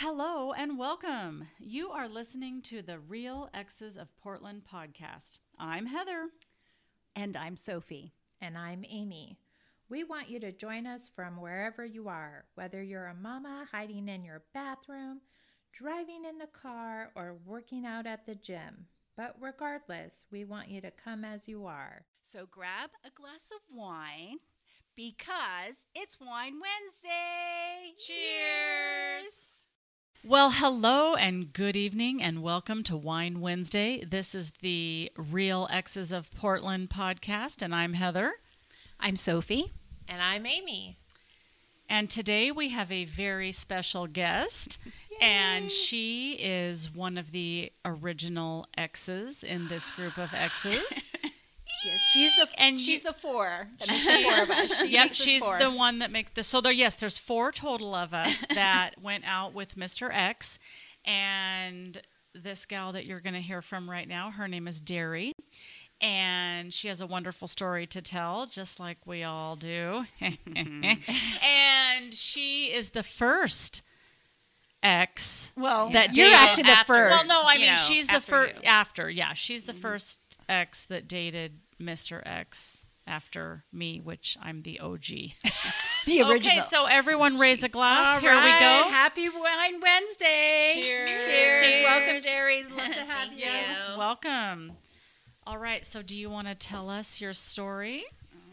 Hello and welcome. You are listening to the Real Exes of Portland podcast. I'm Heather. And I'm Sofie. And I'm Amy. We want you to join us from wherever you are, whether you're a mama hiding in your bathroom, driving in the car, or working out at the gym. But regardless, we want you to come as you are. So grab a glass of wine because it's Wine Wednesday. Cheers. Well, hello and good evening, and welcome to Wine Wednesday. This is the Real Exes of Portland podcast, and I'm Heather. I'm Sofie. And I'm Amy. And today we have a very special guest, and she is one of the original exes in this group of exes. Yes, she's the and she's you, the four. That makes the four of us. She yep, she's four. the one that makes the. So there, yes, there's four total of us that went out with Mr. Ex, and this gal that you're going to hear from right now, her name is Deri, and she has a wonderful story to tell, just like we all do. mm-hmm. and she is the first ex. Well, that you're actually the after, first. Well, no, I mean know, she's the first after. Yeah, she's the mm-hmm. first ex that dated Mr. Ex after me, which I'm the OG. the original. Okay, so everyone raise a glass. All Here right. we go. Happy Wine Wednesday. Cheers. Cheers. Cheers. Welcome, Deri. Love to have you. Yes, welcome. All right, so do you want to tell us your story?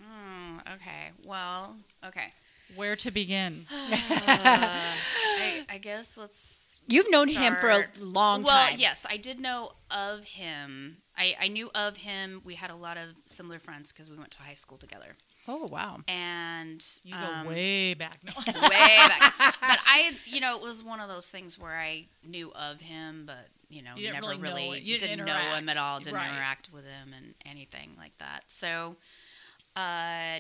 Mm, okay, well, okay. Where to begin? uh, I, I, guess let's. You've known start. him for a long well, time. Well, yes, I did know of him. I, I knew of him. We had a lot of similar friends because we went to high school together. Oh wow! And you go um, way back, no. way back. But I, you know, it was one of those things where I knew of him, but you know, you never really, really know you didn't, didn't know him at all, didn't right. interact with him and anything like that. So, uh,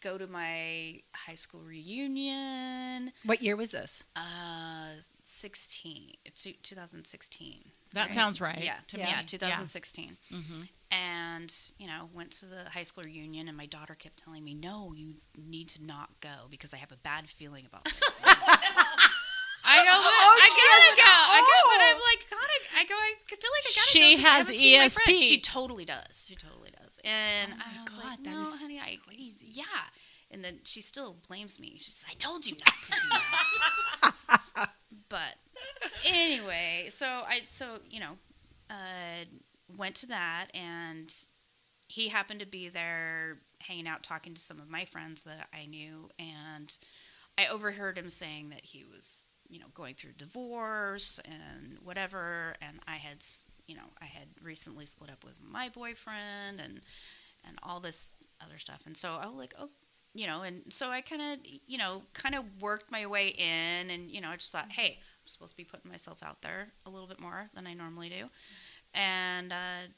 go to my high school reunion. What year was this? Uh, 16. It's 2016. That right? sounds right. Yeah, yeah, yeah 2016. Yeah. Mm-hmm. And, you know, went to the high school reunion, and my daughter kept telling me, no, you need to not go because I have a bad feeling about this. I go, but oh, I gotta go. Oh. I go, but I'm like, gotta. I go. I feel like I gotta she go. She has ESP. She totally does. She totally does. And oh I was God, like, no, honey, I, crazy. yeah. And then she still blames me. She's, like, I told you not to do that. but anyway, so I, so you know, uh, went to that, and he happened to be there, hanging out, talking to some of my friends that I knew, and I overheard him saying that he was you know, going through divorce and whatever. And I had, you know, I had recently split up with my boyfriend and and all this other stuff. And so I was like, oh, you know, and so I kind of, you know, kind of worked my way in, and you know, I just thought, hey, I'm supposed to be putting myself out there a little bit more than I normally do, and uh,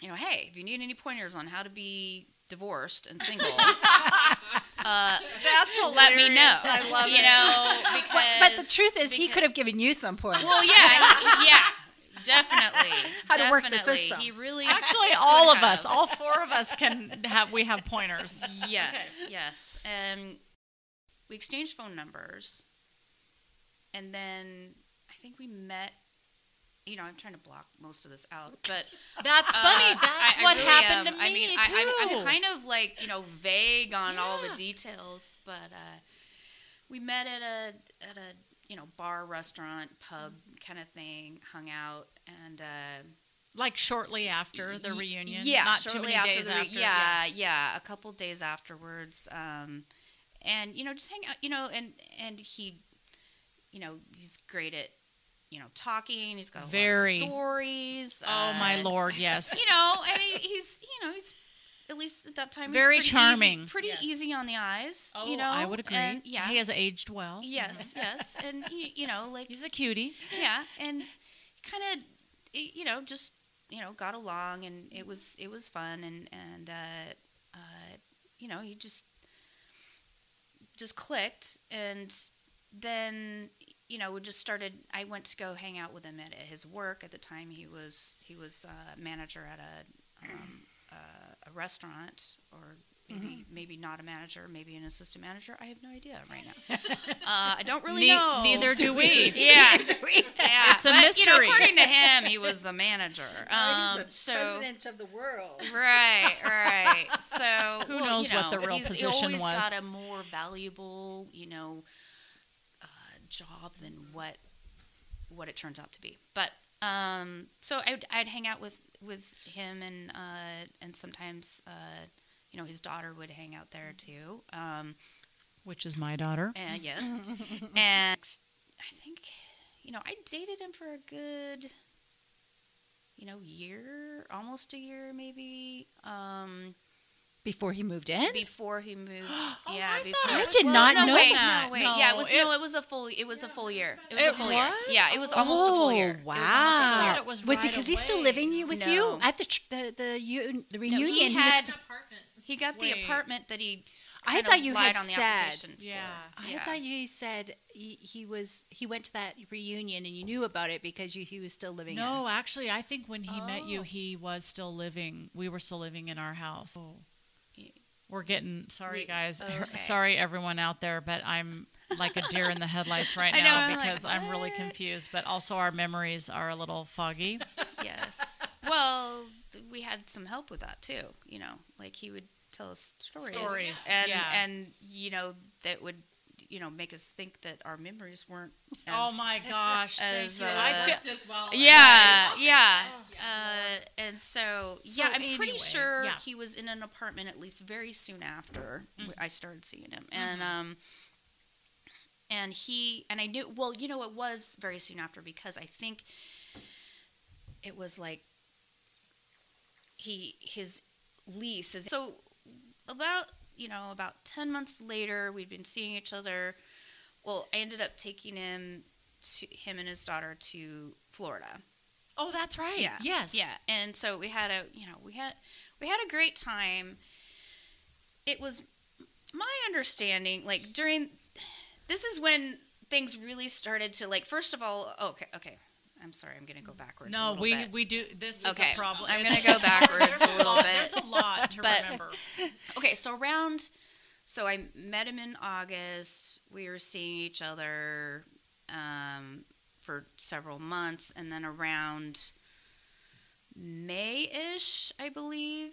you know, hey, if you need any pointers on how to be divorced and single, uh, that's hilarious. Let me know. I love you it. know, because but the truth is, he could have given you some pointers. Well, yeah, yeah. Definitely. How definitely. to work the system. He really actually all of have. us, all four of us can have we have pointers. Yes, okay. yes. Um, we exchanged phone numbers, and then I think we met you know, I'm trying to block most of this out, but that's uh, funny. That's I, what I really happened am. to me I mean, too. I, am kind of like you know vague on yeah. all the details, but uh, we met at a at a you know bar, restaurant, pub kind of thing, hung out, and uh, like shortly after the reunion. Yeah, not shortly too many after days the re- after. Yeah, yeah, yeah, a couple days afterwards, um, and you know just hang out, you know, and and he, you know, he's great at you know, talking. He's got a Very. lot of stories. Oh my lord, yes. You know, and he, he's you know he's at least at that time very pretty charming, easy, pretty yes. easy on the eyes. Oh, you know, I would agree. And, yeah, he has aged well. Yes, yes, and he, you know, like he's a cutie. Yeah, and kind of, you know, just you know, got along, and it was it was fun, and and uh, uh, you know, he just just clicked, and then you know, we just started. I went to go hang out with him at, his work. At the time, he was he was uh, manager at a um, uh, a restaurant or maybe maybe not a manager, maybe an assistant manager. I have no idea right now. uh, I don't really Ne- know. Neither do we. Yeah, yeah. It's a but, You know, mystery. according to him, he was the manager. Um, He's the so president of the world. right, right. So Who well, knows you what the real he's, position he always was. got a more valuable, you know, uh, job than what what it turns out to be. But um, so I'd, I'd hang out with with him and uh, and sometimes uh, you know his daughter would hang out there too. Um, Which is my daughter. and yeah, and I think you know I dated him for a good you know year, almost a year maybe. Um, Before he moved in? before he moved. Oh, yeah, I before. thought I did Well, not no, know wait, that. No, wait. yeah, it was No, no, it was a full. It was a full year. It was It a full year. Yeah, it was almost a full year. Oh, It was almost a full wow. year. thought it was Was right it because he's still living you with you at the tr- the the, u- the No, reunion? he had. He got the apartment that he. I kind of thought you lied had on the said- application for. Yeah. I thought you said he, he was he went to that reunion and you knew about it because you, he was still living. No, actually, I think when he met you, Oh. he was still living. We were still living in our house. Yeah. We're getting sorry, We- guys. okay. Sorry, everyone out there, but I'm like a deer in the headlights right I know, now I'm like, because I'm really confused. But also, our memories are a little foggy. Yes. well, th- we had some help with that too. You know, like he would tell us stories, Stories, and yeah. and you know that would you know make us think that our memories weren't. As, oh my gosh! As, uh, I as well. Yeah, yeah. Uh, and so, So yeah, I'm anyway, pretty sure yeah. Mm-hmm. he was in an apartment at least very soon after I started seeing him, and um, and he and I knew well, you know, it was very soon after because I think it was like he his lease is so about you know about 10 months later we'd been seeing each other. Well i ended up taking him to him and his daughter to florida. Oh, that's right. yeah. Yes. yeah. And so we had a you know we had we had a great time. It was my understanding like during this is when things really started to like first of all okay okay i'm sorry i'm gonna go backwards a No, little we bit. we do. This is Okay, a problem. I'm gonna go backwards a little bit. There's a lot to But- remember. Okay, so around, so I met him in August. We were seeing each other um, for several months, and then around May-ish, I believe.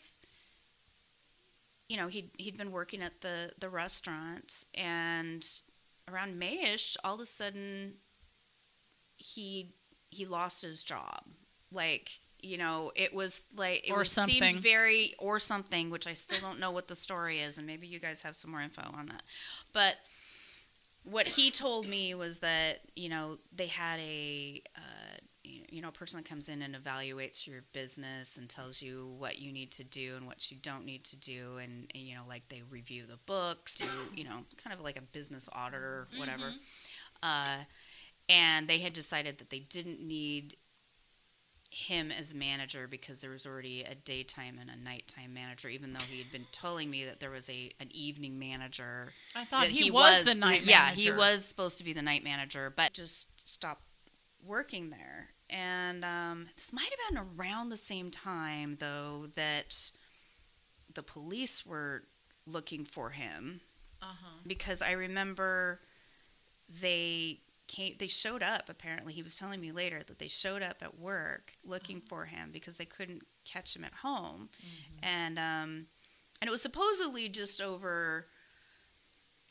You know, he'd he'd been working at the the restaurant, and around May-ish, all of a sudden, he he lost his job. Like you know, it was like it Or was, something. seemed very or something, which I still don't know what the story is, and maybe you guys have some more info on that. But what he told me was that you know they had a uh, you know a person that comes in and evaluates your business and tells you what you need to do and what you don't need to do, and, and you know like they review the books, do you know kind of like a business auditor, whatever. Uh, and they had decided that they didn't need him as manager because there was already a daytime and a nighttime manager even though he had been telling me that there was a an evening manager I thought that he, was, the night yeah manager. he was supposed to be the night manager but just stopped working there and um, this might have been around the same time though that the police were looking for him Uh-huh. because I remember they came they showed up apparently he was telling me later that they showed up at work looking for him because they couldn't catch him at home. And um and it was supposedly just over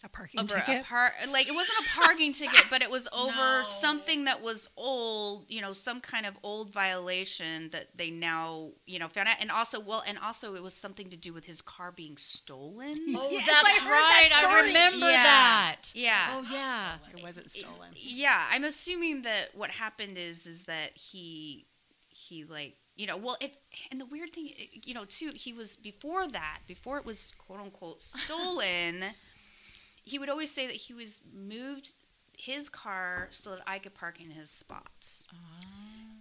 A parking over ticket. a par like it wasn't a parking ticket but it was over No. something that was old you know some kind of old violation that they now you know found out and also well and also it was something to do with his car being stolen Oh, Yes, that's I heard that right. I remember Yeah. that. yeah Oh yeah. Oh, it wasn't stolen. Yeah, I'm assuming that what happened is is that he he like you know well it and the weird thing you know too he was before that before it was quote unquote stolen he would always say that he was moved his car so that I could park in his spots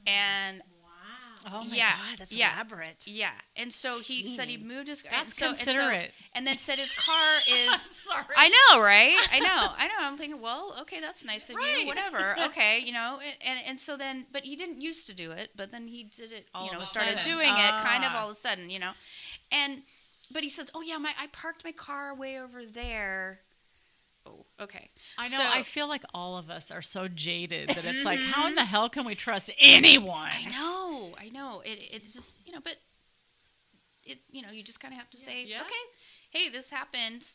and wow. Oh my Yeah, god, that's yeah. elaborate. yeah and so he said he moved his and That's and so- considerate. and then said his car is Sorry. I know, right? I know, I know. I'm thinking, well, okay, that's nice of Right. you, whatever. Okay, you know, and, and and so then, but he didn't used to do it, but then he did it, All you of know, a started sudden. doing it kind of Ah. all of a sudden, you know, and but he says, "Oh yeah, my I parked my car way over there." Oh, okay. I know. So- I feel like all of us are so jaded that it's like, how in the hell can we trust anyone? I know, I know. It it's just you know, but it you know you just kind of have to say, Yeah. okay, hey, this happened.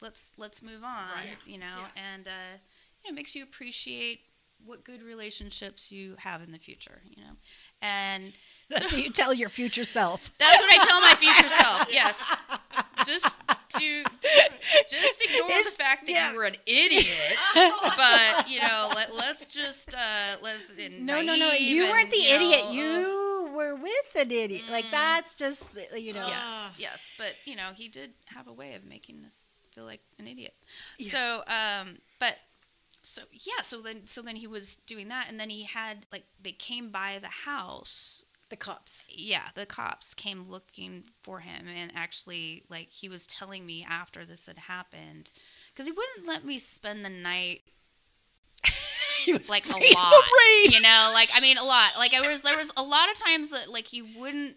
Let's let's move on. Right. You know, and uh, you know, it makes you appreciate what good relationships you have in the future. You know, and That's so- what you tell your future self. That's what I tell my future self. Yes, just to just ignore the fact that yeah. you were an idiot. but you know, let, let's just uh, let's No, no, no. You and, weren't the you know, idiot. uh, You were with an idiot. Like that's just you know. Yes, yes, but you know, he did have a way of making us feel like an idiot. Yeah. So, um, but so yeah, so then so then he was doing that, and then he had like they came by the house. The cops. Yeah, the cops came looking for him, and actually, like he was telling me after this had happened, because he wouldn't let me spend the night He was like a afraid- lot. afraid. You know, like I mean a lot. Like I was there was a lot of times that like he wouldn't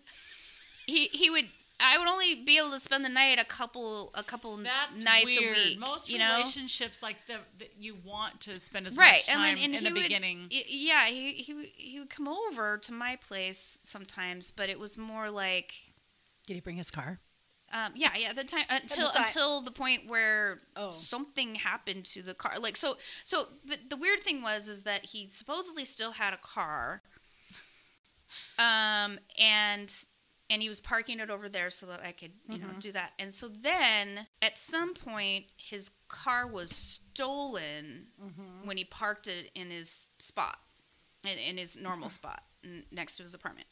he he would I would only be able to spend the night a couple a couple That's nights weird. a week. Most you know? relationships, like the, that you want to spend as Right, much and time then and in the would, beginning. yeah, he he he would come over to my place sometimes, but it was more like Did he bring his car? Um, yeah, yeah. The time until time. until the point where Oh. something happened to the car. Like so, so. But the weird thing was is that he supposedly still had a car, um, and and he was parking it over there so that I could you know Mhm. do that. And so then at some point his car was stolen Mm-hmm. when he parked it in his spot, in, in his normal spot next to his apartment,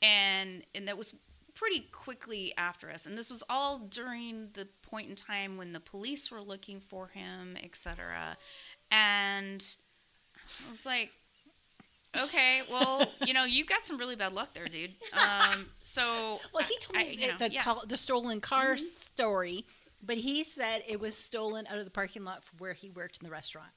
and and that was pretty quickly after us. And this was all during the point in time when the police were looking for him, etc. And I was like, okay, well, you know, you've got some really bad luck there, dude. Um, so Well, he told I- me you know, the yeah. the stolen car Mhm. story, but he said it was stolen out of the parking lot from where he worked in the restaurant.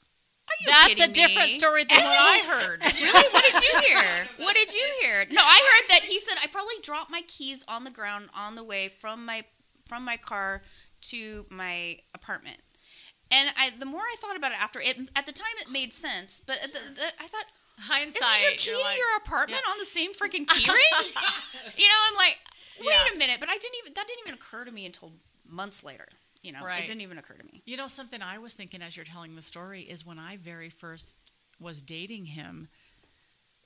That's a different me? story than what I heard. Really? What did you hear? What did you hear? No, I heard that he said I probably dropped my keys on the ground on the way from my from my car to my apartment. And I, the more I thought about it after, it at the time it made sense, but at the, the, I thought, Hindsight, isn't your key you're to your apartment yeah. on the same freaking key ring? you know, I'm like, wait Yeah. a minute, but I didn't even that didn't even occur to me until months later. You know, Right. it didn't even occur to me. You know, something I was thinking as you're telling the story is when I very first was dating him.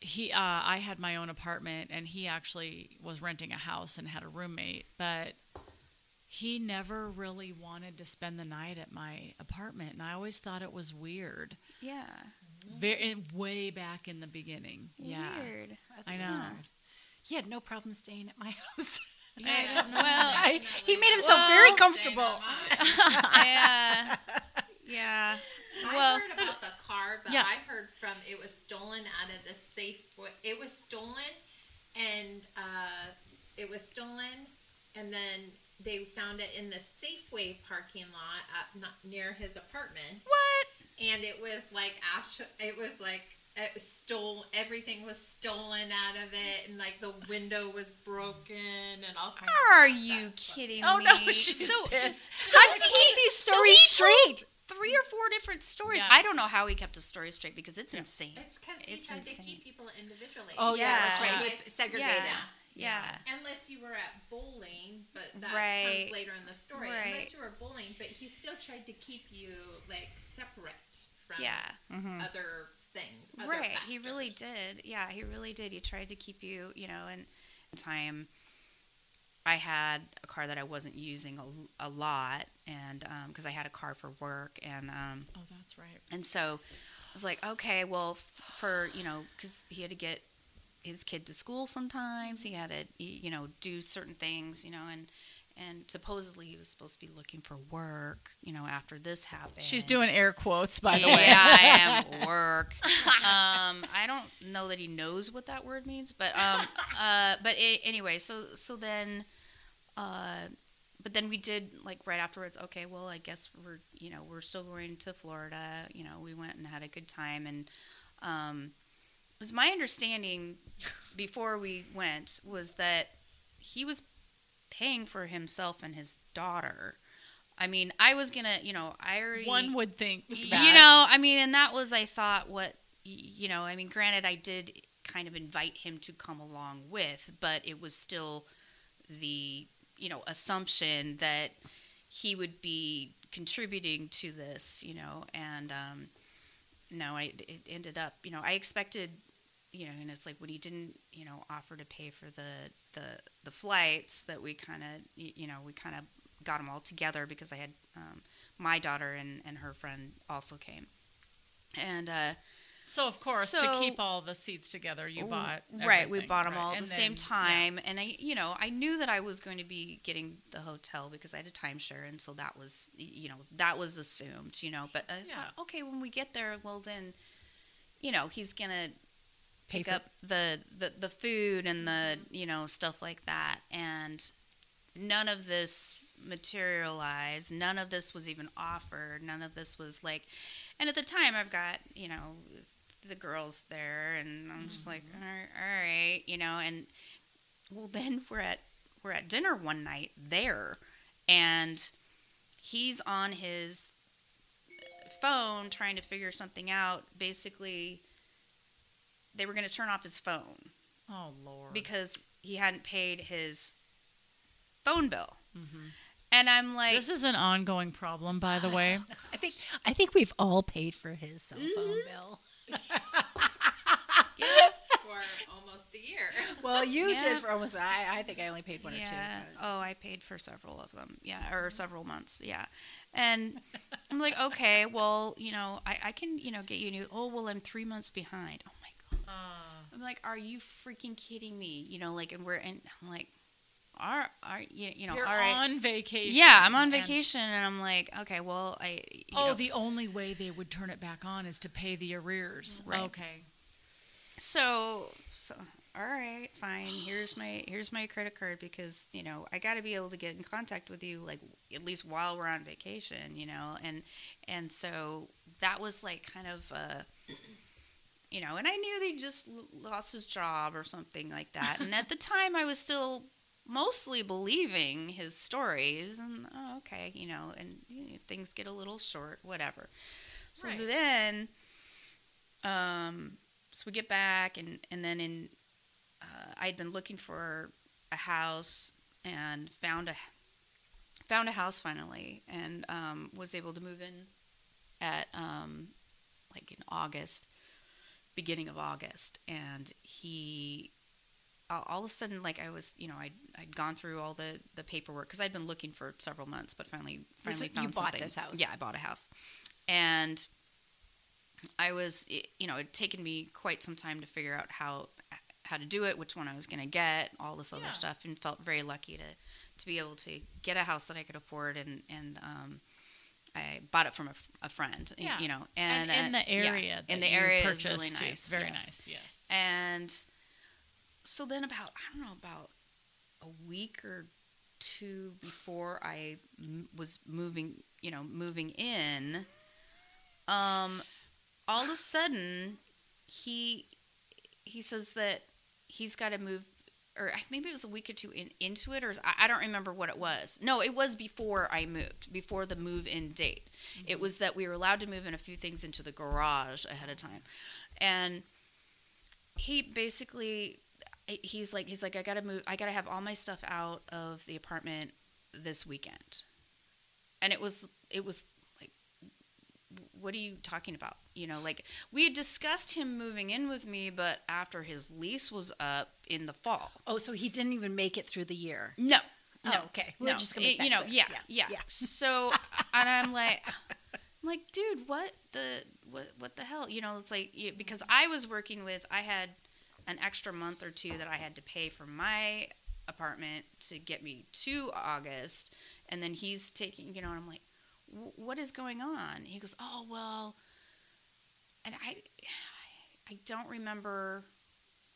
He, uh, I had my own apartment, and he actually was renting a house and had a roommate. But he never really wanted to spend the night at my apartment, and I always thought it was weird. Yeah, Very way back in the beginning. Yeah, weird. I know. Yeah. He had no problem staying at my house. I- well, I, he made himself very comfortable. yeah, yeah. Well, I heard about the car, but Yeah. I heard from it was stolen out of the safe. It was stolen, and uh, it was stolen, and then they found it in the Safeway parking lot up not near his apartment, what? and it was like after it was like it stole everything was stolen out of it, and like the window was broken, and all kinds. of Are stuff. you That's what- kidding Oh me? no, she's so, pissed. so How does he keep these stories he told straight? Three or four different stories. Yeah. I don't know how he kept his stories straight because it's Yeah. insane. It's because he It's tried to insane. keep people individually. Oh yeah, that's Yeah. right. He segregated. Yeah. Unless you were at bowling, but that Right. comes later in the story. Right. Unless you were bowling, but he still tried to keep you like separate from Yeah. Mm-hmm. other things. Right. He really did. Yeah, he really did. He tried to keep you, you know, and time I had a car that I wasn't using a, a lot and um because I had a car for work and um Oh, that's right. And so I was like, okay, well, for, you know, because he had to get his kid to school sometimes. He had to, you know, do certain things, you know, and, and supposedly he was supposed to be looking for work, you know, after this happened. She's doing air quotes, by the yeah, way. I am work. Um, I don't know that he knows what that word means, but um, uh, but a anyway, so so then, uh, but then we did like right afterwards. Okay, well, I guess we're you know we're still going to Florida. You know, we went and had a good time, and um, it was my understanding before we went was that he was paying for himself and his daughter. I mean, I was gonna, you know, I already One would think that. you know i mean and that was i thought what you know i mean granted i did kind of invite him to come along with but it was still the you know assumption that he would be contributing to this you know and um no i it ended up you know i expected you know and it's like when he didn't you know offer to pay for the the the flights that we kind of you know we kind of got them all together because i had um, my daughter and, and her friend also came. And uh, So of course, to keep all the seats together, you bought right, we bought them right, all at and the then- same yeah. time. And I, you know, I knew that I was going to be getting the hotel because I had a timeshare, and so that was, you know, that was assumed, you know. But I Yeah. thought, okay, when we get there, well then, you know, he's gonna pick up the, the the food and the you know stuff like that, and none of this materialized. None of this was even offered. None of this was like, and at the time, I've got you know the girls there, and I'm just like, Mm-hmm. all right, all right, you know, and well, then we're at we're at dinner one night there, and he's on his phone trying to figure something out. Basically, they were going to turn off his phone Oh lord. because he hadn't paid his phone bill. Mhm. And I'm like, this is an ongoing problem, by the way. I think I think we've all paid for his cell phone bill. for almost a year. Well, you Yeah. did for almost. I I think I only paid one or yeah. two. but- Oh, I paid for several of them. Yeah, or several months. Yeah. And I'm like, okay, well, you know, I, I can, you know, get you new. Oh, well, I'm three months behind. Oh my god. I'm like, are you freaking kidding me? You know, like, and we're, and I'm like, are, are you, you know, you're all right. on vacation. yeah, I'm on and- vacation, and I'm like, okay, well, I. You Oh, know, the only way they would turn it back on is to pay the arrears. Right. Okay. So, so all right, fine. Here's my here's my credit card because you know I got to be able to get in contact with you like at least while we're on vacation, you know, and and so that was like kind of. Uh, you know, and I knew they just lost his job or something like that. And at the time, I was still mostly believing his stories. And oh, okay, you know, and you know, things get a little short, whatever. So Right. then, um, so we get back, and and then in, uh, I'd been looking for a house and found a found a house finally, and um, was able to move in at um, like in August, beginning of August, and he. all of a sudden, like I was, you know, I'd, I'd gone through all the, the paperwork because I'd been looking for several months, but finally, finally you found bought something. this house? Yeah, I bought a house, and I was, you know, it'd taken me quite some time to figure out how how to do it, which one I was going to get, all this other Yeah. stuff, and felt very lucky to to be able to get a house that I could afford, and and um, I bought it from a friend, Yeah. you know, And, and, in the uh, yeah, area. in the area is really nice, Very yes. nice. Yes. and so then about I don't know about a week or two before I m- was moving, you know, moving in, um, all of a sudden he he says that he's got to move, or maybe it was a week or two in, into it, or I, I don't remember what it was. No, it was before I moved, before the move-in date. It mm-hmm. was that we were allowed to move in a few things into the garage ahead of time, and he basically he's like he's like I gotta move I gotta have all my stuff out of the apartment this weekend, and it was it was what are you talking about? You know, like we had discussed him moving in with me, but after his lease was up in the fall. Oh, so he didn't even make it through the year. No, Oh, no, okay. We're no. just gonna It- you know, yeah, Yeah, yeah, yeah. So, and I'm like, I'm like, dude, what the what what the hell? You know, it's like because I was working with, I had an extra month or two that I had to pay for my apartment to get me to August, and then he's taking, you know, and I'm like, "Wh- what is going on? He goes, oh well, and I, I don't remember.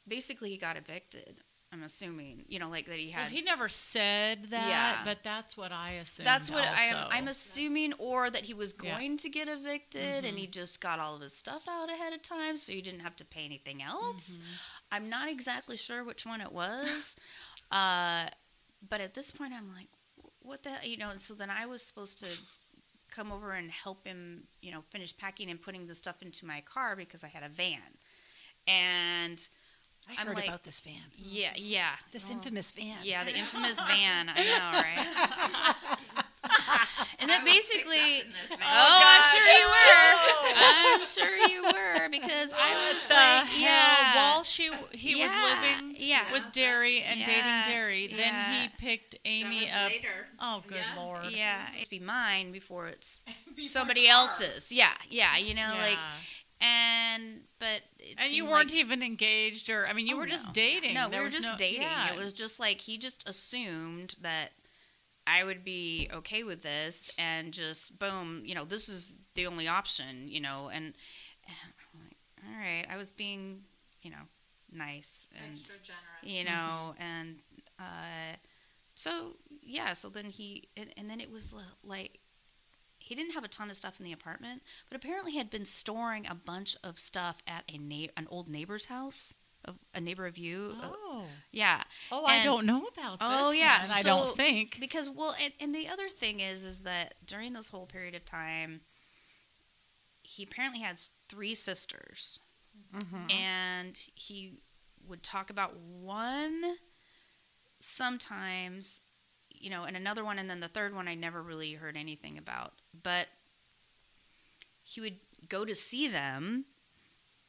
Basically, he got evicted. I'm assuming, you know, like that he had. Well, he never said that, Yeah. but that's what I assume. That's what I'm. I'm assuming, or that he was Yeah. going to get evicted and Mhm. he just got all of his stuff out ahead of time, so you didn't have to pay anything else. Mhm. I'm not exactly sure which one it was, uh, but at this point, I'm like, what the, you know. And so then I was supposed to come over and help him, you know, finish packing and putting the stuff into my car because I had a van, and I I'm heard like- about this van. yeah, yeah, This infamous van. yeah, the infamous van. I know, right? and then basically, oh, I'm sure you oh, were. I'm sure you were because I was the like, hell yeah. while she he was living yeah. with Deri and Yeah, dating Deri, then he picked Amy up. Oh, good lord! Yeah, it's be mine before it's Before somebody it's ours. else's. Yeah, yeah, you know, like, and but it and you weren't like, even engaged, or I mean, you Oh, were just no. dating. No, There we were just no- dating. yeah. It was just like he just assumed that I would be okay with this, and just boom, you know, this is the only option, you know, and, and I'm like, all right, I was being, you know, nice and Extra generous. you know, and uh, so yeah, so then he, and, and then it was like he didn't have a ton of stuff in the apartment, but apparently he had been storing a bunch of stuff at a na- an old neighbor's house, of a neighbor of you. uh, Oh, yeah, oh, I don't know about this. Oh, yeah, one, I don't think. because well, and, and the other thing is, is that during this whole period of time, he apparently has three sisters, Mm-hmm. and he would talk about one sometimes, you know, and another one, and then the third one I never really heard anything about. But he would go to see them,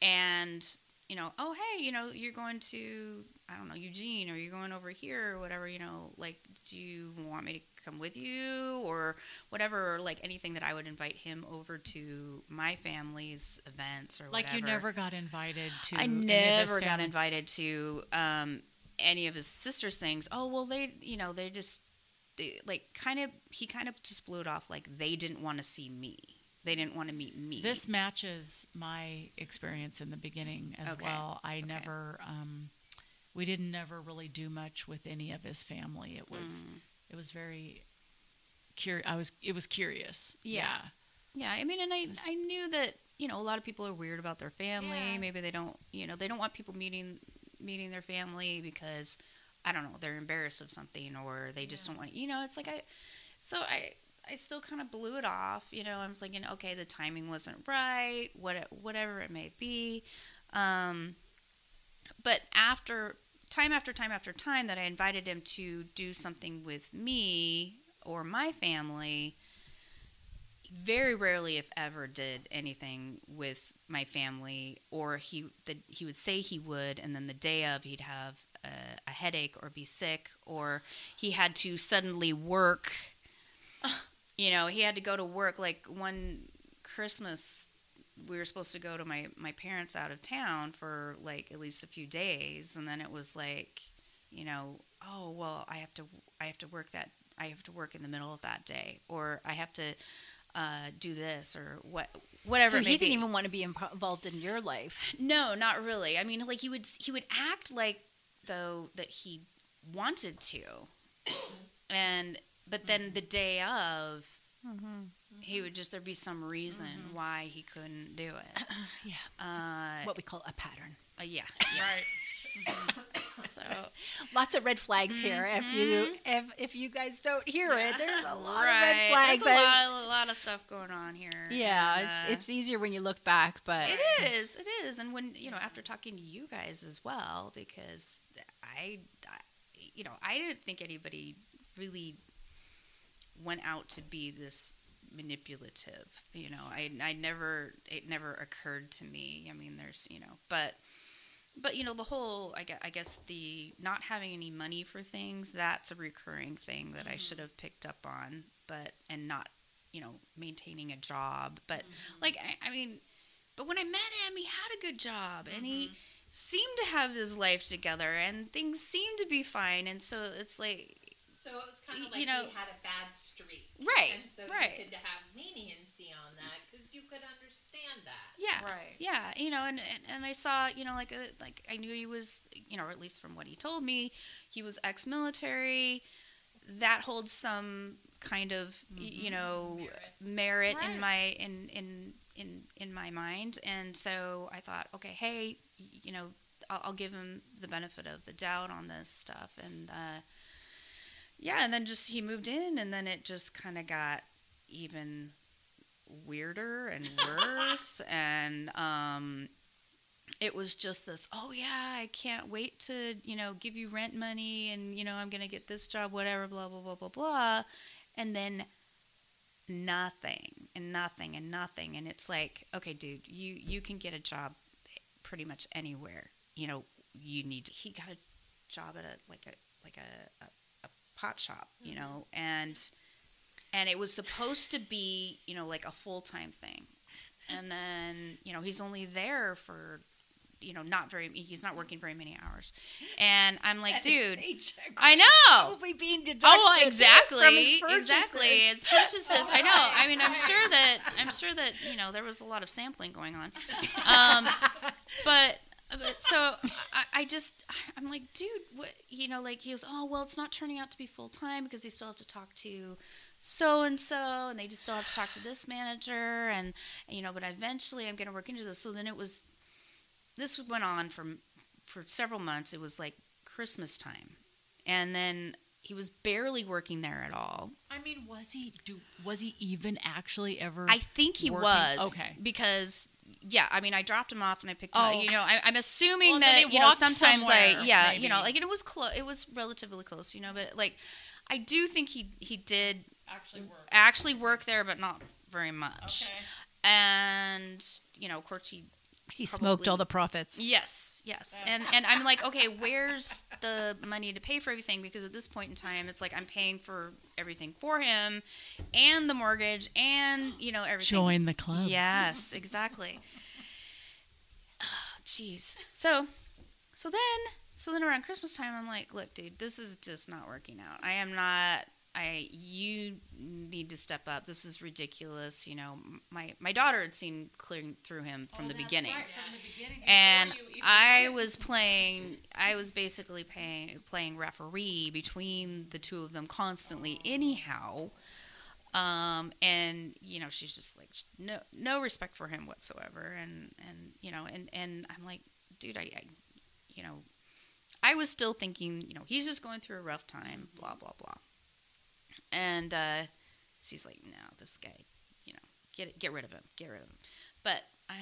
and you know, oh hey, you know, you're going to I don't know Eugene, or you're going over here, or whatever. You know, like, do you want me to come with you, or whatever, or like anything that I would invite him over to my family's events or Like you never got invited to. I any of his never got family- invited to um, any of his sister's things. Oh well, they you know they just they, like kind of he kind of just blew it off like they didn't want to see me. They didn't want to meet me. This matches my experience in the beginning as Okay, well. I okay. never, um, we didn't never really do much with any of his family. It was, Mm. It was very curious. I was, it was curious. Yeah. yeah, I mean, and I I knew that you know a lot of people are weird about their family. Yeah. Maybe they don't you know they don't want people meeting meeting their family because I don't know they're embarrassed of something or they just don't want you know it's like I so I I still kind of blew it off you know I was thinking, okay the timing wasn't right what whatever it may be um but after time after time after time that I invited him to do something with me or my family very rarely if ever did anything with my family or he that he would say he would and then the day of he'd have a, a headache or be sick or he had to suddenly work. You know he had to go to work like one christmas we were supposed to go to my my parents out of town for like at least a few days and then it was like you know oh well i have to i have to work that i have to work in the middle of that day or i have to uh, do this or what whatever So he didn't be. even want to be involved in your life. no not really i mean like he would he would act like though that he wanted to and but then the day of he would just there'd be some reason why he couldn't do it Yeah. uh, What we call a pattern. uh, yeah, Right. so Lots of red flags here. If you if if you guys don't hear it, there's a lot right. of red flags. There's a I- lot, a lot of stuff going on here yeah, and, uh, it's it's easier when you look back, but It is. It is. And when you know, after talking to you guys as well, because I, I, you know, I didn't think anybody really went out to be this manipulative. You know, I, I never, it never occurred to me. I mean, there's, you know, but, but you know, the whole, I guess, I guess the not having any money for things, that's a recurring thing that I mm-hmm. should have picked up on, but and not, you know, maintaining a job, but mm-hmm. like, I, I mean. But when I met him, he had a good job and he mm-hmm. seemed to have his life together and things seemed to be fine. And so it's like, So it was kind of like you know- he had a bad streak. Right, And so right. you could have leniency on that because you could understand that. yeah, Right. yeah, you know, and, and, and I saw, you know, like, uh, like I knew he was, you know, or at least from what he told me, he was ex-military. That holds some kind of, y you know, merit, Right. in my in in in in my mind. And so I thought, okay, hey, you know, I'll, I'll give him the benefit of the doubt on this stuff. And uh, yeah, and then just he moved in, and then it just kind of got even weirder and worse, and um, it was just this. Oh yeah, I can't wait to you know give you rent money, and you know I'm gonna get this job, whatever, blah blah blah blah blah, and then nothing and nothing and nothing, and it's like, okay, dude, you you can get a job pretty much anywhere. You know, you need. He got a job at a like a like a, a, a pot shop, you know, and and it was supposed to be, you know, like a full time thing. And then, you know, he's only there for, you know, not very. He's not working very many hours, and I'm like, And dude, I know. Probably being deducted Oh, exactly, exactly. It's purchases. I know. I mean, I'm sure that I'm sure that you know there was a lot of sampling going on, um, but but so I, just I'm like, dude, what? You know, like he goes, oh well, it's not turning out to be full time because they still have to talk to so and so, and they just still have to talk to this manager, and you know, but eventually I'm going to work into this. So then it was, this went on for for several months. It was like Christmas time, and then he was barely working there at all. I mean, was he do was he even actually ever? I think he working- was. okay. Because yeah, I mean, I dropped him off and I picked him Oh. up. You know, I, I'm assuming Well, that you know sometimes I yeah maybe. you know like it was close. It was relatively close. You know, but like I do think he he did actually work. actually work there, but not very much. Okay. And you know, of course he He smoked all the profits. Yes, yes. And and I'm like, okay, where's the money to pay for everything? Because at this point in time, it's like I'm paying for everything for him, and the mortgage, and you know everything. Join the club. Yes, exactly. Oh, Jeez. So, so then, so then around Christmas time, I'm like, look, dude, this is just not working out. I am not. I you need to step up. This is ridiculous. You know, my my daughter had seen clearing through him from the beginning and I was playing. I was basically playing playing referee between the two of them constantly. Anyhow, um, and you know she's just like no no respect for him whatsoever, and and you know and and I'm like, dude, I, I you know, I was still thinking, you know, he's just going through a rough time, blah blah blah, and uh, she's like, no, this guy, you know, get it, get rid of him, get rid of him, but I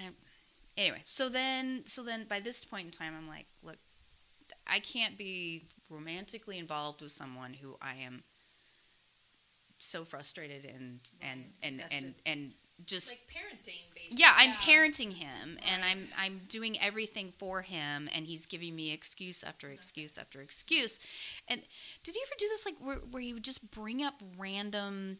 anyway so then so then by this point in time i'm like look i can't be romantically involved with someone who i am so frustrated and and and and, Disgusted. and just Like parenting, basically. yeah i'm parenting him and i'm i'm doing everything for him and he's giving me excuse after excuse after excuse. And did you ever do this like where, where he would just bring up random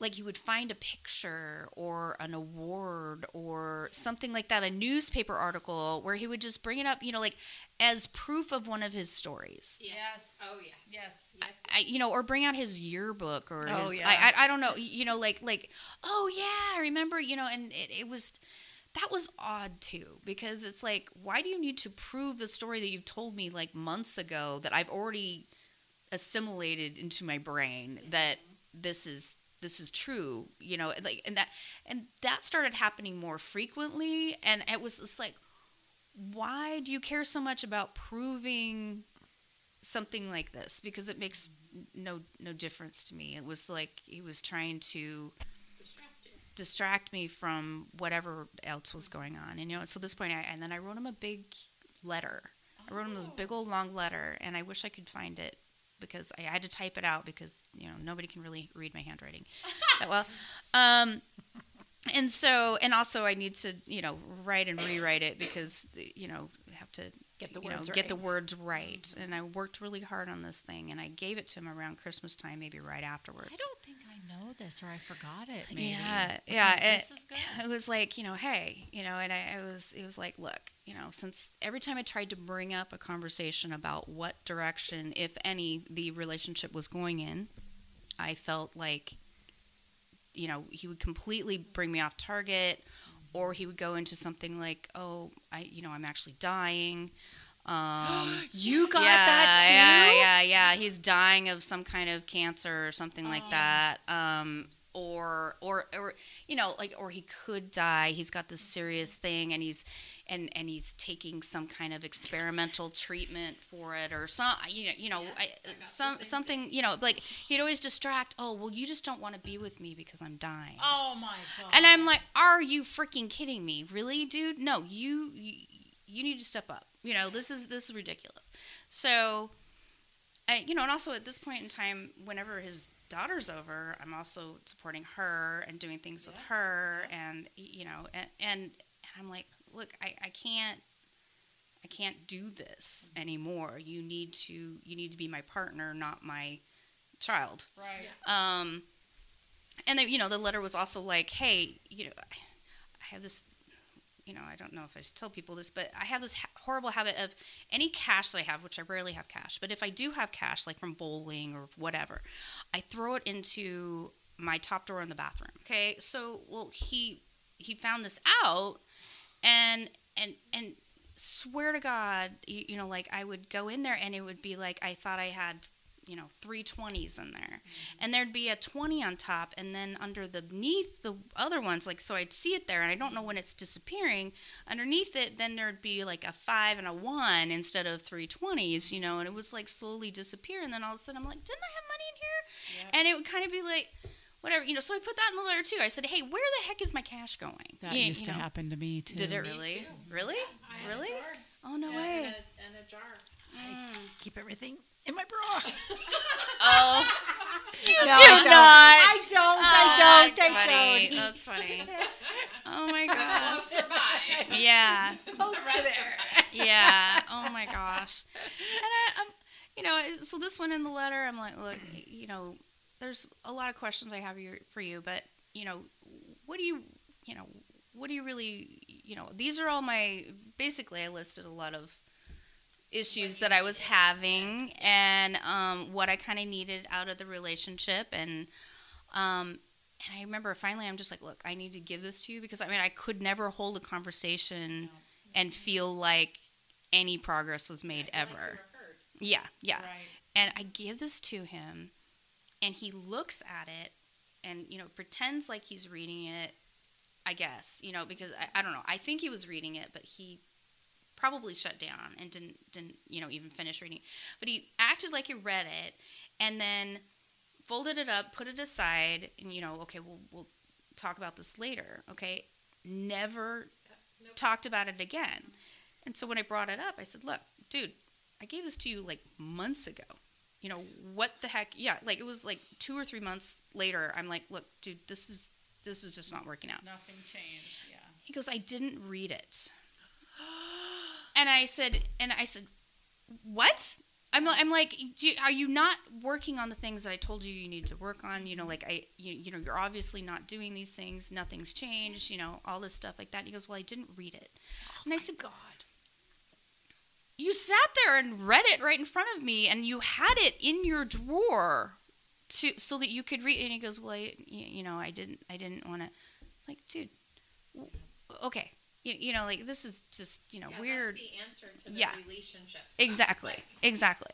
like he would find a picture or an award or something like that a newspaper article where he would just bring it up you know like as proof of one of his stories Yes. Oh yeah. Yes. Yes. I, you know, or bring out his yearbook or Oh, his, yeah. I, I, I don't know, you know, like, like, oh yeah, I remember, you know, and it, it was, that was odd too, because it's like, why do you need to prove the story that you've told me like months ago that I've already assimilated into my brain that this is, this is true, you know, like, and that, and that started happening more frequently. And it was just like, why do you care so much about proving something like this because it makes no no difference to me. It was like he was trying to distract me from whatever else was going on. And you know, so at this point, I, and then I wrote him a big letter. I wrote him this oh. big old long letter, and I wish I could find it because I had to type it out because you know nobody can really read my handwriting that well. Um, and so, and also, I need to you know write and rewrite it because you know have to Get the you know, words get the right. words right. And I worked really hard on this thing, and I gave it to him around Christmas time, maybe right afterwards. I don't think I know this, or I forgot it. Maybe. Yeah, yeah. This it, it was like you know, hey, you know, and I, I was, it was like, look, you know, since every time I tried to bring up a conversation about what direction, if any, the relationship was going in, I felt like, you know, he would completely bring me off target, or he would go into something like, oh, I, you know, I'm actually dying. Um, You got yeah, that too? Yeah, yeah, yeah. He's dying of some kind of cancer or something like Oh. that. Um, or or or you know like or he could die he's got this serious thing and he's and and he's taking some kind of experimental treatment for it or some you know you know I, some something you know like he'd always distract oh well you just don't want to be with me because i'm dying Oh my god. and i'm like are you freaking kidding me really dude no you you, you need to step up. You know this is this is ridiculous. So I, you know and also at this point in time whenever his daughter's over i'm also supporting her and doing things with her and you know and, and and i'm like look I, I can't i can't do this anymore. You need to you need to be my partner not my child. Right. um, and then, you know, the letter was also like, hey, you know, I I have this, you know, I don't know if I should tell people this, but I have this ha- horrible habit of any cash that I have, which I rarely have cash, but if I do have cash, like from bowling or whatever, I throw it into my top drawer in the bathroom. Okay, so well, he he found this out, and and and swear to God, you, you know, like I would go in there and it would be like I thought I had, you know, three twenties in there, and there'd be a twenty on top, and then under the beneath the other ones, like so I'd see it there, and I don't know when it's disappearing. Underneath it, then there'd be like a five and a one instead of three twenties, you know, and it was like slowly disappear, and then all of a sudden I'm like, didn't I have money in here? Yep. And it would kind of be like. Whatever, you know. So I put that in the letter too. I said, "Hey, where the heck is my cash going?" That You- used you to happen to me too. Did it really? too. Really? I had a Really? jar. Oh no Yeah, way. And a, and a jar. Mm. Keep everything in my bra. Oh, No, Do I don't. not. I don't. I don't. that's I funny. don't. That's funny. Oh my gosh. Close. Yeah. Close to there. Yeah. Oh my gosh. And I, um, you know, so this one in the letter, I'm like, look, you know, there's a lot of questions I have your- for you, but you know, what do you, you know, what do you really, you know, these are all my. Basically, I listed a lot of issues that I was having and um, what I kind of needed out of the relationship and um, and I remember finally I'm just like look I need to give this to you because I mean I could never hold a conversation and feel like any progress was made ever. yeah yeah. Right. and I give this to him and he looks at it and you know pretends like he's reading it I guess you know because I, I don't know. I think he was reading it but he probably shut down and didn't didn't you know even finish reading but he acted like he read it and then folded it up put it aside and you know okay we'll we'll talk about this later okay never Nope. talked about it again and so when I brought it up I said look dude I gave this to you like months ago you know what the heck yeah like it was like two or three months later I'm like look dude this is this is just not working out Nothing changed. Yeah. he goes, I didn't read it. And I said, and I said, what? I'm, I'm like, do you, are you not working on the things that I told you you need to work on? You know, like I, you, you know, you're obviously not doing these things. Nothing's changed. You know, all this stuff like that. And he goes, well, I didn't read it. Oh and I said, God, you sat there and read it right in front of me, and you had it in your drawer to so that you could read. And he goes, well, I, you know, I didn't, I didn't want to. Like, dude, okay, you, you know, like this is just you know Yeah, weird. That's the answer to the Yeah. relationship. Exactly. Like, Exactly.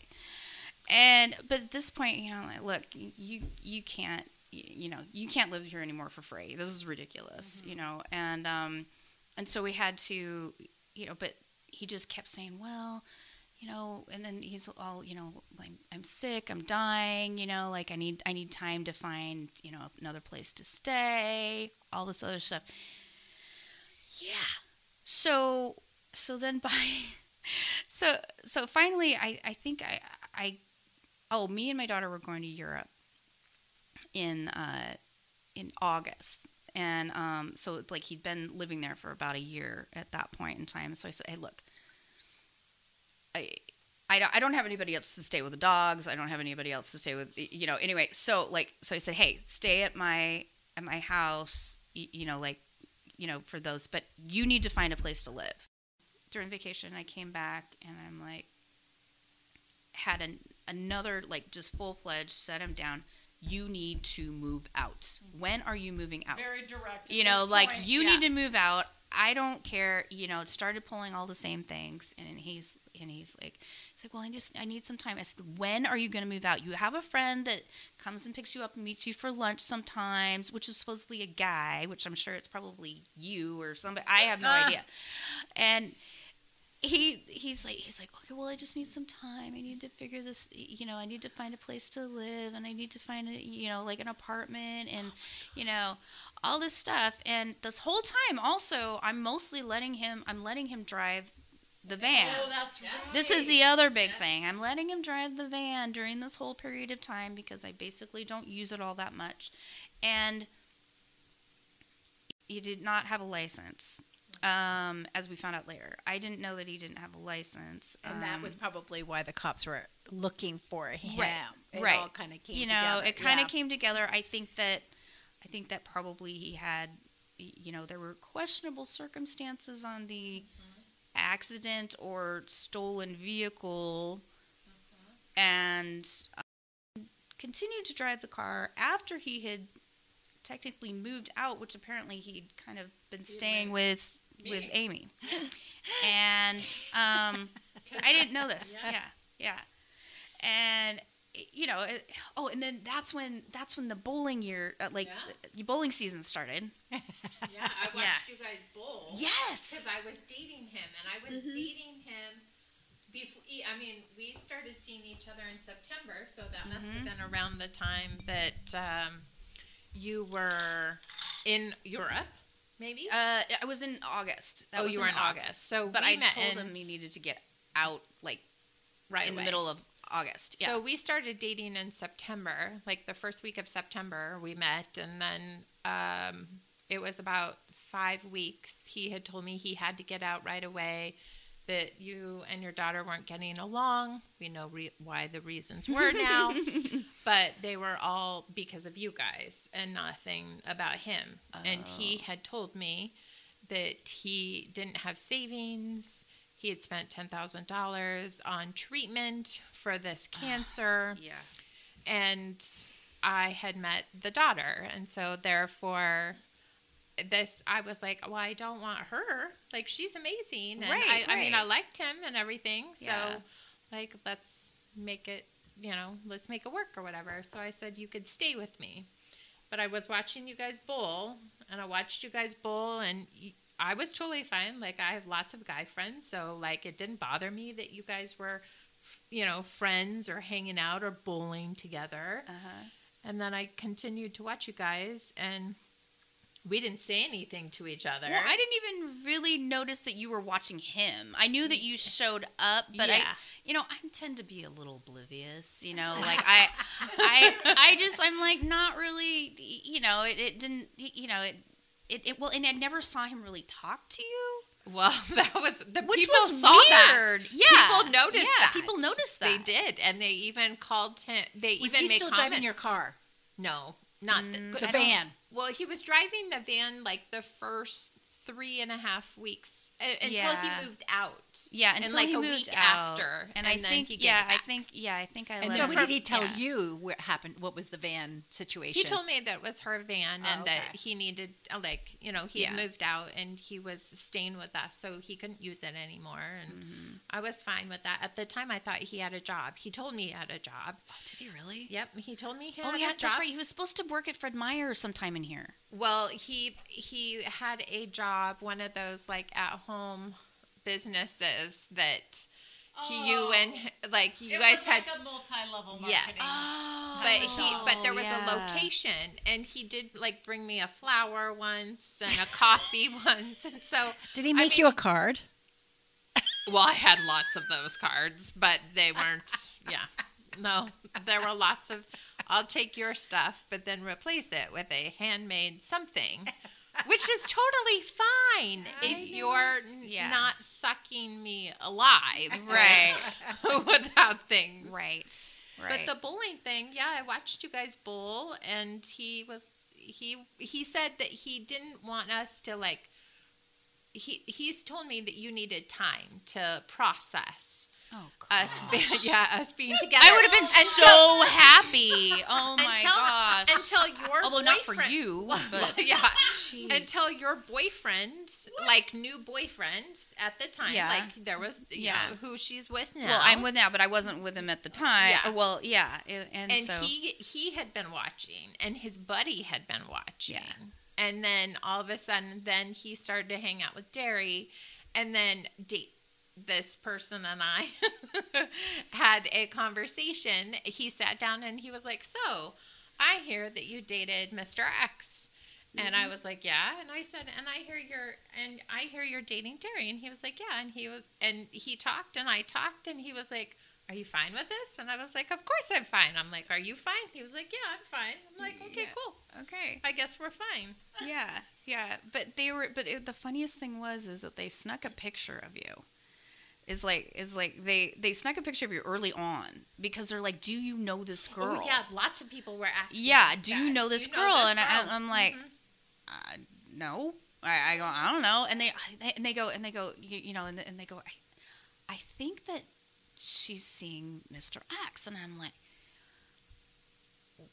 And but at this point, you know, like, look, you you can't you, you know you can't live here anymore for free. This is ridiculous, you know. And um, and so we had to, you know, but he just kept saying, well, you know, and then he's all, you know, like I'm sick, I'm dying, you know, like I need I need time to find, you know, another place to stay, all this other stuff. Yeah. So so then by so so finally I I think I I oh me and my daughter were going to Europe in uh in August and um so like he'd been living there for about a year at that point in time so I said hey look I I don't, I don't have anybody else to stay with the dogs. I don't have anybody else to stay with, you know. Anyway, so like, so I said, hey, stay at my at my house, you, you know, like, you know, for those. But you need to find a place to live. During vacation, I came back and I'm like, had an, another like just full fledged set him down. You need to move out. Mm-hmm. When are you moving out? Very direct. you know like point. you Yeah. need to move out I don't care. You know, started pulling all the same things, and he's and he's like, he's like, well, I just I need some time. I said, when are you going to move out? You have a friend that comes and picks you up and meets you for lunch sometimes, which is supposedly a guy, which I'm sure it's probably you or somebody. I have no Ah. idea. And he he's like he's like okay well i just need some time i need to figure this you know i need to find a place to live and i need to find a you know like an apartment and you know all this stuff and this whole time also i'm mostly letting him i'm letting him drive the van Oh, that's right. this is the other big thing i'm letting him drive the van during this whole period of time because i basically don't use it all that much and he did not have a license um, as we found out later i didn't know that he didn't have a license And that was um, probably why the cops were looking for him. Right, It right. all kind of came you know together. it kind of yeah. came together i think that i think that probably he had you know there were questionable circumstances on the accident or stolen vehicle and um, continued to drive the car after he had technically moved out which apparently he'd kind of been staying with with amy. And um I didn't know this. Yeah, yeah. And you know, it, oh, and then that's when that's when the bowling year, uh, like the bowling season started. Yeah, I watched Yeah. you guys bowl. Yes. Because I was dating him, and I was Mhm. dating him. Before, I mean, we started seeing each other in September, so that must Mhm. have been around the time that um, you were in Europe, maybe. Uh, I was in August. That Oh, was you were in August. August. So but I told in- him he needed to get out like right in the middle of August. Yeah. So we started dating in September, like the first week of September, we met, and then um, it was about five weeks. He had told me he had to get out right away, that you and your daughter weren't getting along. We know re- why the reasons were now, but they were all because of you guys and nothing about him. And he Oh. had told me that he didn't have savings. He had spent $10,000 on treatment for this ah, cancer yeah. and I had met the daughter, and so therefore, this I was like, well, I don't want her. Like she's amazing, and Right, I, I mean, I liked him and everything. So, Yeah. like, let's make it, you know, let's make it work or whatever. So I said you could stay with me, but I was watching you guys bowl, and I watched you guys bowl, and. I was totally fine. Like I have lots of guy friends, so like it didn't bother me that you guys were, you know, friends or hanging out or bowling together. Uh huh. And then I continued to watch you guys, and we didn't say anything to each other. Well, I didn't even really notice that you were watching him. I knew that you showed up, but I, you know, I tend to be a little oblivious. You know, like I, I, I just, I'm like not really. You know, it, it didn't. You know, it, it, it. Well, and I never saw him really talk to you, well, that was the which people was saw that. weird. Yeah, People noticed yeah, that. People noticed that They did, and they even called him. They Was even he made still driving your car? No, not the, Mm, good- The van. Well, he was driving the van like the first three and a half weeks until Yeah. he moved out. Yeah, And, until like, he a moved week out. after, and, and I then think, he yeah, it I think, yeah, I think I And let then him. what did he tell yeah. you what happened? What was the van situation? He told me that was her van Oh, and that he needed, uh, like, you know, he Yeah. moved out and he was staying with us, so he couldn't use it anymore. And Mm-hmm. I was fine with that. At the time, I thought he had a job. He told me he had a job. Oh, did he really? Yep, he told me he Oh had yeah, a job. that's right. He was supposed to work at Fred Meyer sometime in here. Well, he he had a job, one of those like at home businesses that he, you oh. and like you It guys was had. like a multi-level Yes. Oh, but he but there was yeah. a location and he did like bring me a flower once and a coffee once and so Did he I make mean- you a card? well I had lots of those cards but they weren't yeah no there were lots of I'll take your stuff but then replace it with a handmade something which is totally fine I if you're Yeah. not sucking me alive Right. without things Right. but the bowling thing, yeah, I watched you guys bowl, and he was he he said that he didn't want us to like. He he's told me that you needed time to process oh, us, be, yeah, us being together. I would have been Until- so happy. Oh my until, gosh. until your boyfriend Although not for you, but yeah, Jeez. until your boyfriend, like new boyfriend at the time, Yeah. like there was, yeah, Yeah. who she's with now. well, I'm with now, but I wasn't with him at the time. Yeah. Uh, Well, yeah, and, and so he he had been watching and his buddy had been watching Yeah. and then all of a sudden then he started to hang out with Deri and then date this person and I had a conversation he sat down and he was like so I hear that you dated Mr. Ex and I mm-hmm. was like, yeah. And I said, and I hear you're, and I hear you're dating Deri. And he was like, yeah. And he was, and he talked and I talked and he was like, are you fine with this? And I was like, of course I'm fine. I'm like, are you fine? He was like, yeah, I'm fine. I'm like, okay, Yeah. cool. okay, I guess we're fine. yeah, yeah. But they were, but it, the funniest thing was is that they snuck a picture of you. Is like is like they they snuck a picture of you early on because they're like, do you know this girl? Oh, yeah. Lots of people were asking. Yeah, do you know this Do girl? this And I- girl? I'm like, Mhm. uh, no. I, I go, I don't know. And they, and they go, and they go, you, you know, and, and they go, I, I think that she's seeing Mr. Ex. And I'm like,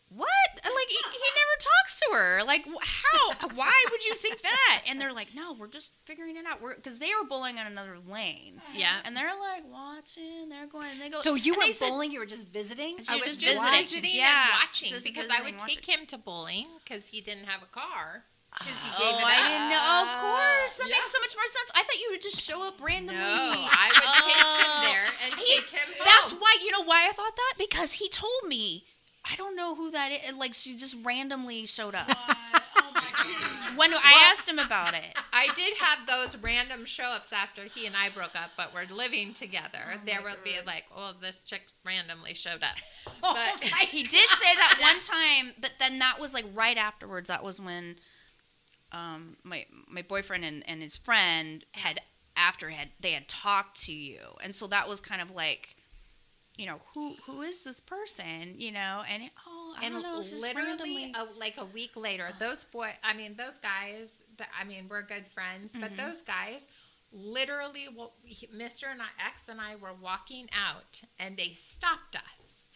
what? And like, he, he never talks to her. Like, how? Why would you think that? And they're like, no, we're just figuring it out. We're because they were bowling on another lane, yeah. and they're like watching. They're going. And they go. So you and weren't said- bowling, you were just visiting? She I was was just just visiting. visiting Yeah, and watching just because visiting I would and take him to bowling because he didn't have a car. Because he Oh, gave it I up. didn't know. Of course, that Yes. makes so much more sense. I thought you would just show up randomly. No, I would take Oh. him there and He- take him home. That's why you know why I thought that because he told me. I don't know who that is. Like she just randomly showed up. when I asked him about it. I did have those random show ups after he and I broke up, but we're living together. there will be like, oh, this chick randomly showed up. But He did say that one time, but then that was like right afterwards. That was when um, my my boyfriend and, and his friend had after had they had talked to you, and so that was kind of like, you know, who who is this person? You know, and it, oh, I and don't know, literally, a, like a week later, those boy, I mean, those guys. I mean, we're good friends, but Mhm. those guys, literally, well, he- Mr. and I, X and I were walking out, and they stopped us,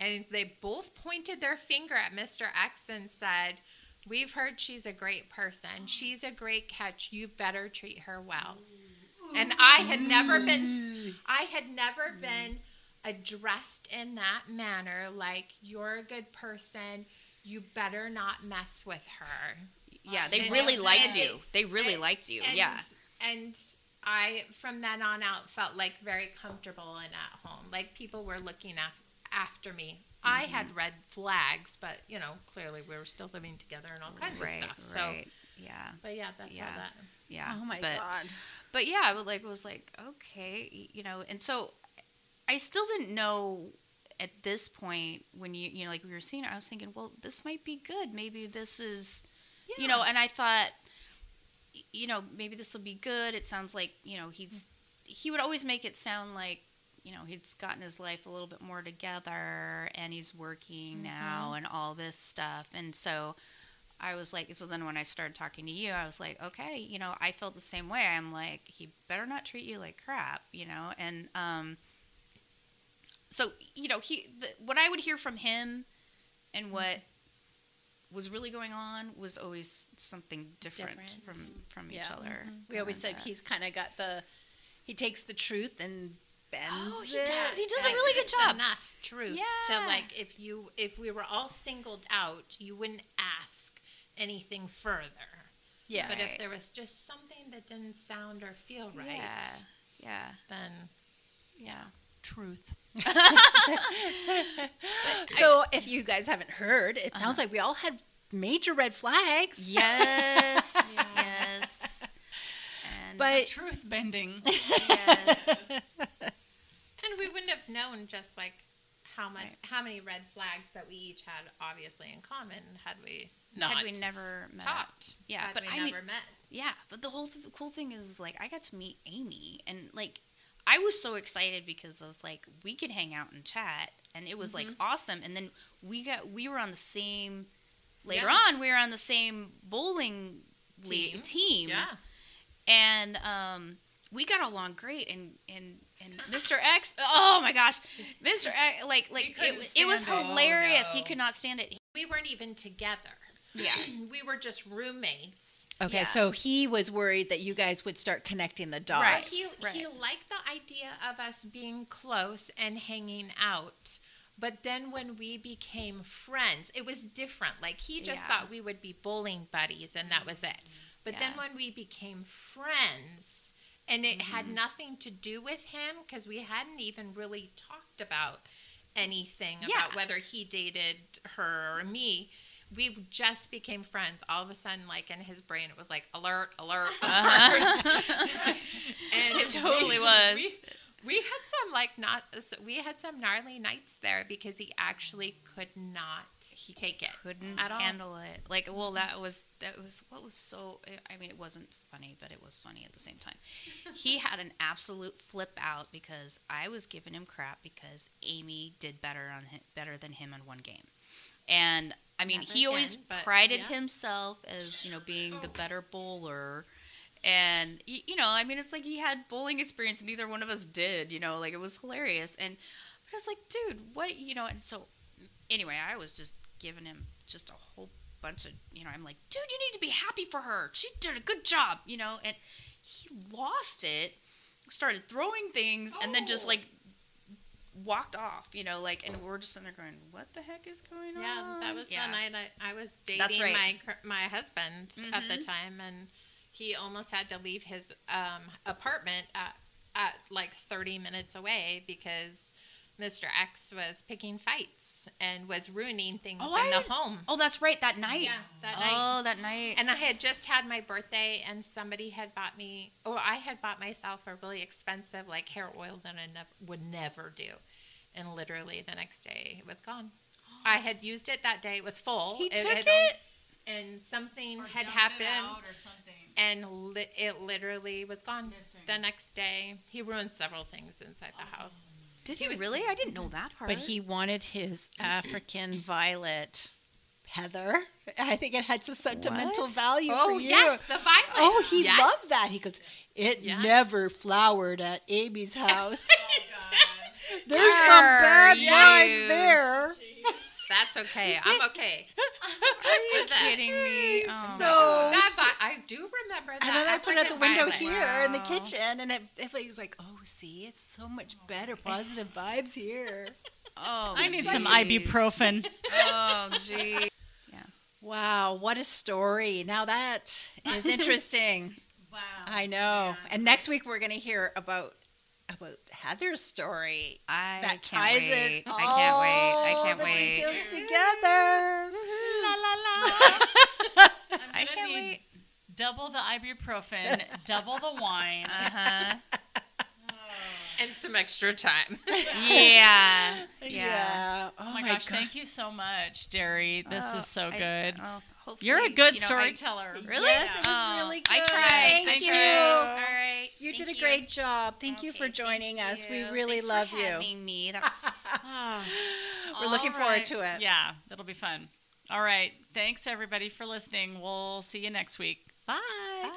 and they both pointed their finger at Mr. Ex and said. We've heard she's a great person. She's a great catch. You better treat her well. And I had never been I had never been addressed in that manner like you're a good person. You better not mess with her. yeah, they and- really and- liked you. They really and- liked you. And, yeah. And I from then on out felt like very comfortable and at home. Like people were looking af- after me. I Mm-hmm. had red flags, but you know, clearly we were still living together and all kinds right. of stuff. So Right. Yeah. but yeah, that's Yeah. how that Yeah. Oh my but, god. but yeah, I was like, was like, okay, you know, and so I still didn't know at this point when you, you know, like we were seeing, it, I was thinking, well, this might be good. Maybe this is, you know, and I thought, you know, maybe this will be good. It sounds like, you know, he's, he would always make it sound like, you know, he's gotten his life a little bit more together and he's working now and all this stuff. And so, I was like, so then when I started talking to you, I was like, okay, you know, I felt the same way. I'm like, he better not treat you like crap, you know, and um, so you know, he the, what I would hear from him and what was really going on was always something different, Different. from from each Yeah. other. We always said uh, he's kind of got the, he takes the truth and bends Oh, he it. does. He does a really good job. Enough truth Yeah. to like if you if we were all singled out, you wouldn't ask anything further. Yeah. But Right. if there was just something that didn't sound or feel right, Yeah, yeah, then yeah. Truth. So if you guys haven't heard, it Uh-huh. sounds like we all had major red flags. Yes, Yeah. yes. And But Truth bending. yes. and we wouldn't have known just like how much Right. how many red flags that we each had obviously in common had we not had we never met. talked. Yeah, had but we I mean- never met. Yeah, but the whole th- the cool thing is like I got to meet Amy and like I was so excited because I was like we could hang out and chat and it was like Mhm. awesome and then we got we were on the same later Yeah. on we were on the same bowling le- Team. team Yeah. and um we got along great and and and Mr. Ex oh my gosh Mr. Ex like like it, was- it was it. hilarious he no. could not stand it we weren't even together. Yeah. we were just roommates. Okay, Yeah. so he was worried that you guys would start connecting the dots. Right. He, Right. he liked the idea of us being close and hanging out. But then when we became friends, it was different. Like he just Yeah. thought we would be bowling buddies and that was it. But then when we became friends, and it had Mm-hmm. nothing to do with him because we hadn't even really talked about anything Yeah. about whether he dated her or me. We just became friends. All of a sudden, like in his brain, it was like alert, alert, uh-huh. alert. and It totally was. We, we had some like not. We had some gnarly nights there because he actually could not he take it couldn't at all. handle it. Like, well, that was that was what was so. I mean, it wasn't funny, but it was funny at the same time. He had an absolute flip out because I was giving him crap because Amy did better on him, better than him in one game, and I mean, Never he always again, but prided yeah. himself as you know being the better bowler. And you know, I mean, it's like he had bowling experience, and neither one of us did. You know, like it was hilarious. And I was like, dude, what? You know, and so anyway, I was just giving him just a whole bunch of, you know, I'm like, dude, you need to be happy for her. She did a good job, you know, and he lost it, started throwing things, and then just Oh. like walked off, you know, like, and we're just sitting there going, what the heck is going Yeah, on? Yeah, that was yeah. the night I, I was That's dating right. my my husband at the Mhm. time, and he almost had to leave his um, apartment at, at like 30 minutes away because Mr. Ex was picking fights and was ruining things Oh, in I the didn't- home. Oh, that's right, that night. Yeah, that night. oh, that night. And I had just had my birthday, and somebody had bought me, or I had bought myself a really expensive like hair oil that I never would never do, and literally the next day it was gone. I had used it that day; it was full. he It took had- it? and something Or had dumped it happened, out or something. and li- it literally was gone. Missing. The next day, he ruined several things inside the oh. house. Did he he was- really? I didn't know that part. But he wanted his African violet heather. I think it had some sentimental What? value oh for you. yes, the violet. Oh, he yes. loved that. He goes, it Yeah. never flowered at Amy's house. Oh, God. There's some bad vibes there. That's okay. I'm okay. Are you with that. kidding me? Oh, So- That vi- I do remember that. And then I put it at the window violet. here in the kitchen, and it, it was like, oh, see, it's so much better, positive vibes here. Oh, I need some ibuprofen. Oh, geez. Wow, what a story. Now that is interesting. Wow. I know. And next week we're going to hear about about Heather's story. I that can't ties wait. it I can't wait. I all can't the wait. details together. La la la. I'm gonna can't need wait. Double the ibuprofen, double the wine. Uh huh. and some extra time. Yeah. Yeah. Oh, Oh my, gosh, thank you so much, Deri. This Oh, is so I- good. oh, hopefully, You're a good you know, I- storyteller. Really? Yes, it was Oh, really I good. tried. Thank I you. tried. All right. You Thank did a great job. Thank you for joining thank us. We you. really Thanks love for you. having me. That- ah. We're looking All forward to it. Yeah, that'll be fun. All right. Thanks, everybody, for listening. We'll see you next week. Bye. Bye.